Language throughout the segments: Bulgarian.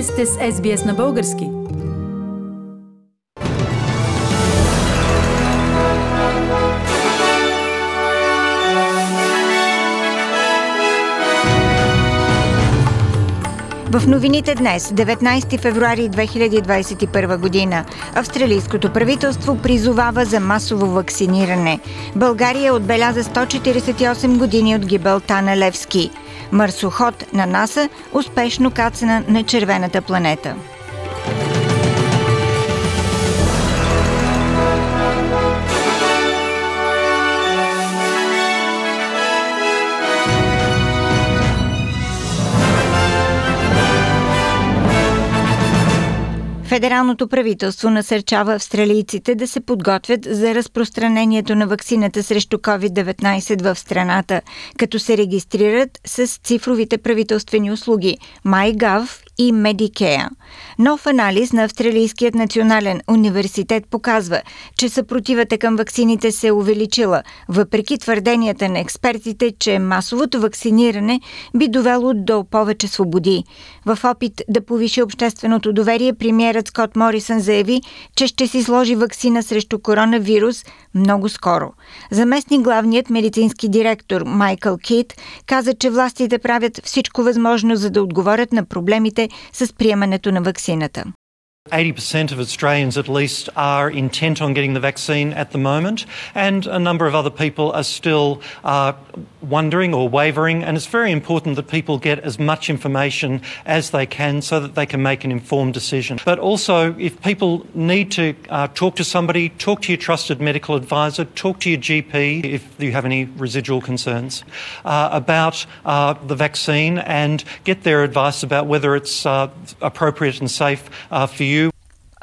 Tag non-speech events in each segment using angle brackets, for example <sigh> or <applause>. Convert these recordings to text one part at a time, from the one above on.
Вие сте с SBS на български. В новините днес, 19 февруари 2021 година, австралийското правителство призовава за масово вакциниране. България отбеляза 148 години от гибелта на Левски. Марсоход на НАСА успешно кацана на червената планета. Федералното правителство насърчава австралийците да се подготвят за разпространението на вакцината срещу COVID-19 в страната, като се регистрират с цифровите правителствени услуги. MyGov и Medicare. Нов анализ на Австралийският национален университет показва, че съпротивата към ваксините се е увеличила, въпреки твърденията на експертите, че масовото вакциниране би довело до повече свободи. В опит да повиши общественото доверие, премиерът Скот Морисън заяви, че ще си сложи вакцина срещу коронавирус много скоро. Заместник главният медицински директор Майкъл Кит каза, че властите правят всичко възможно, за да отговорят на проблемите с приемането на вакцината. 80% of Australians, at least, are intent on getting the vaccine at the moment, and a number of other people are still uh, wondering or wavering. And it's very important that people get as much information as they can so that they can make an informed decision. But also, if people need to uh, talk to somebody, talk to your trusted medical advisor, talk to your GP if you have any residual concerns uh, about uh, the vaccine, and get their advice about whether it's uh, appropriate and safe uh, for you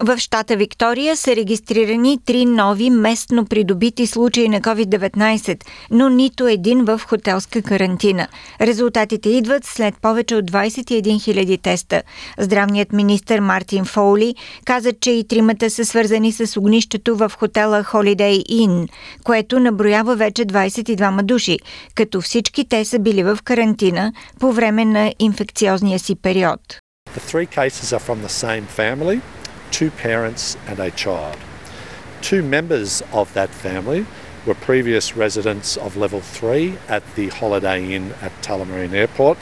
В щата Виктория са регистрирани три нови местно придобити случаи на COVID-19, но нито един в хотелска карантина. Резултатите идват след повече от 21 000 теста. Здравният министр Мартин Фоули каза, че и тримата са свързани с огнището в хотела Holiday Inn, което наброява вече 22 души, като всички те са били в карантина по време на инфекциозния си период. The three cases are from the same family. Two parents and a child. Two members of that family were previous residents of level 3 at the Holiday Inn at Tullamarine Airport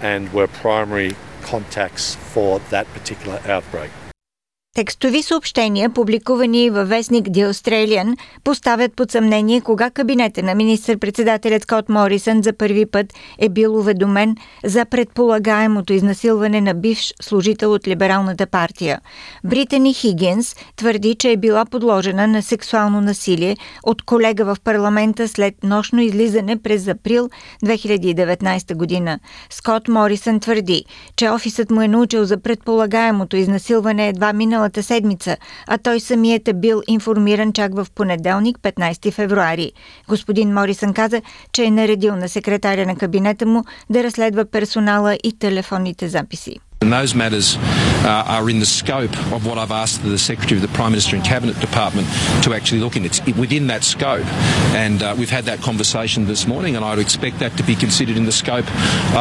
and were primary contacts for that particular outbreak. Текстови съобщения, публикувани във вестник The Australian, поставят под съмнение кога кабинета на министър-председателят Скот Морисън за първи път е бил уведомен за предполагаемото изнасилване на бивш служител от Либералната партия. Британи Хигинс твърди, че е била подложена на сексуално насилие от колега в парламента след нощно излизане през април 2019 година. Скот Морисън твърди, че офисът му е научил за предполагаемото изнасилване едва минала миналата седмица, а той самият е бил информиран чак в понеделник, 15 февруари. Господин Морисън каза, че е наредил на секретаря на кабинета му да разследва персонала и телефонните записи. And those matters uh, are in the scope of what I've asked the Secretary of the Prime Minister and Cabinet Department to actually look in. It's within that scope. And uh, we've had that conversation this morning, and I would expect that to be considered in the scope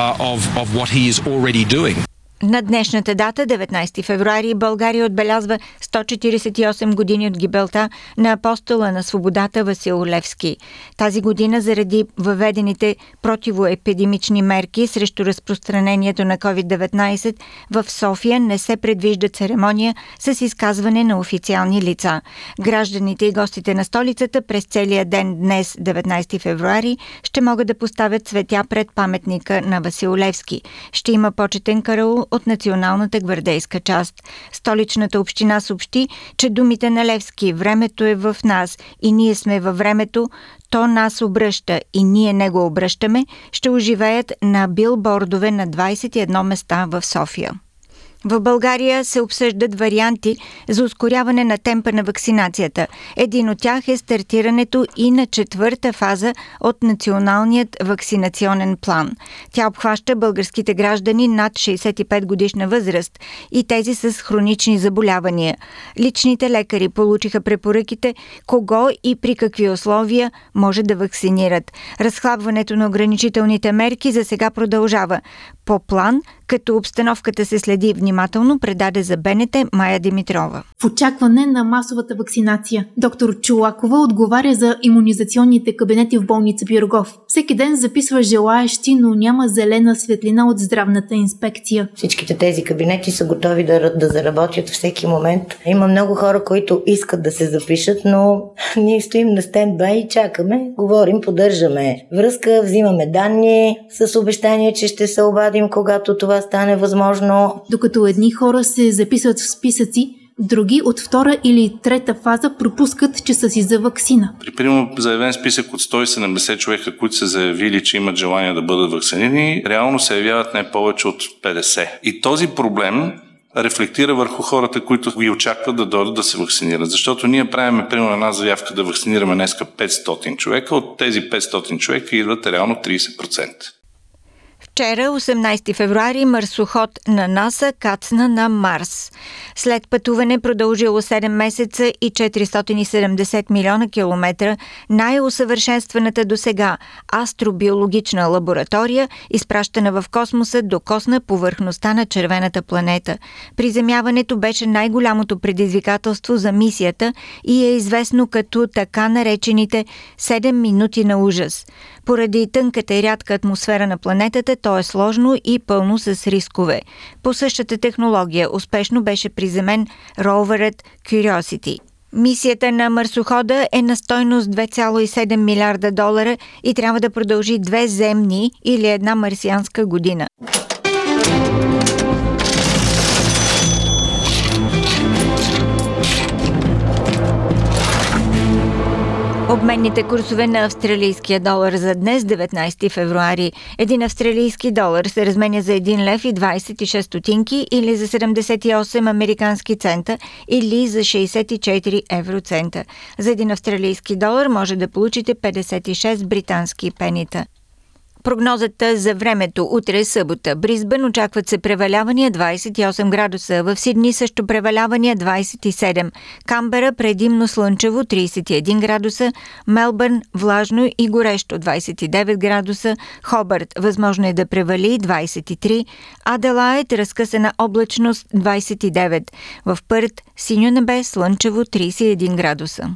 uh, of, of what he is already doing. На днешната дата, 19 февруари, България отбелязва 148 години от гибелта на апостола на свободата Васил Левски. Тази година заради въведените противоепидемични мерки срещу разпространението на COVID-19 в София не се предвижда церемония с изказване на официални лица. Гражданите и гостите на столицата през целия ден днес, 19 февруари, ще могат да поставят цветя пред паметника на Васил Левски. Ще има почетен караул от националната гвардейска част. Столичната община съобщи, че думите на Левски «Времето е в нас и ние сме във времето», то нас обръща и ние не го обръщаме, ще оживеят на билбордове на 21 места в София. В България се обсъждат варианти за ускоряване на темпа на вакцинацията. Един от тях е стартирането и на четвърта фаза от Националният вакцинационен план. Тя обхваща българските граждани над 65 годишна възраст и тези с хронични заболявания. Личните лекари получиха препоръките кого и при какви условия може да вакцинират. Разхлабването на ограничителните мерки за сега продължава. По план, като обстановката се следи внимателно, предаде за БНТ Майя Димитрова. В очакване на масовата вакцинация, доктор Чулакова отговаря за иммунизационните кабинети в болница Пирогов. Всеки ден записва желаещи, но няма зелена светлина от здравната инспекция. Всичките тези кабинети са готови да, да заработят всеки момент. Има много хора, които искат да се запишат, но <laughs> ние стоим на стендбай и чакаме, говорим, поддържаме връзка, взимаме данни с обещание, че ще се обадим, когато това стане възможно. Докато едни хора се записват в списъци, други от втора или трета фаза пропускат, че са си за вакцина. При примерно заявен списък от 170 човека, които са заявили, че имат желание да бъдат вакцинирани, реално се явяват не повече от 50. И този проблем рефлектира върху хората, които ги очакват да дойдат да се вакцинират. Защото ние правим, примерно, една заявка да вакцинираме днеска 500 човека, от тези 500 човека идват реално 30%. Вчера, 18 февруари, марсоход на НАСА кацна на Марс. След пътуване продължило 7 месеца и 470 милиона километра, най-усъвършенстваната до сега астробиологична лаборатория, изпращана в космоса, докосна повърхността на червената планета. Приземяването беше най-голямото предизвикателство за мисията и е известно като така наречените 7 минути на ужас. Поради тънката и рядка атмосфера на планетата, то е сложно и пълно с рискове. По същата технология успешно беше приземен роверът Curiosity. Мисията на марсохода е на стойност 2,7 милиарда долара и трябва да продължи две земни или една марсианска година. Обменните курсове на австралийския долар за днес, 19 февруари. Един австралийски долар се разменя за 1 лев и 26 стотинки или за 78 американски цента или за 64 евроцента. За един австралийски долар може да получите 56 британски пенита. Прогнозата за времето утре е събота. Бризбен очакват се превалявания 28 градуса. В Сидни също превалявания 27. Камбера предимно слънчево 31 градуса. Мелбърн влажно и горещо 29 градуса. Хобърт възможно е да превали 23. Аделаед разкъсана облачност 29. В Пърт синьо небе слънчево 31 градуса.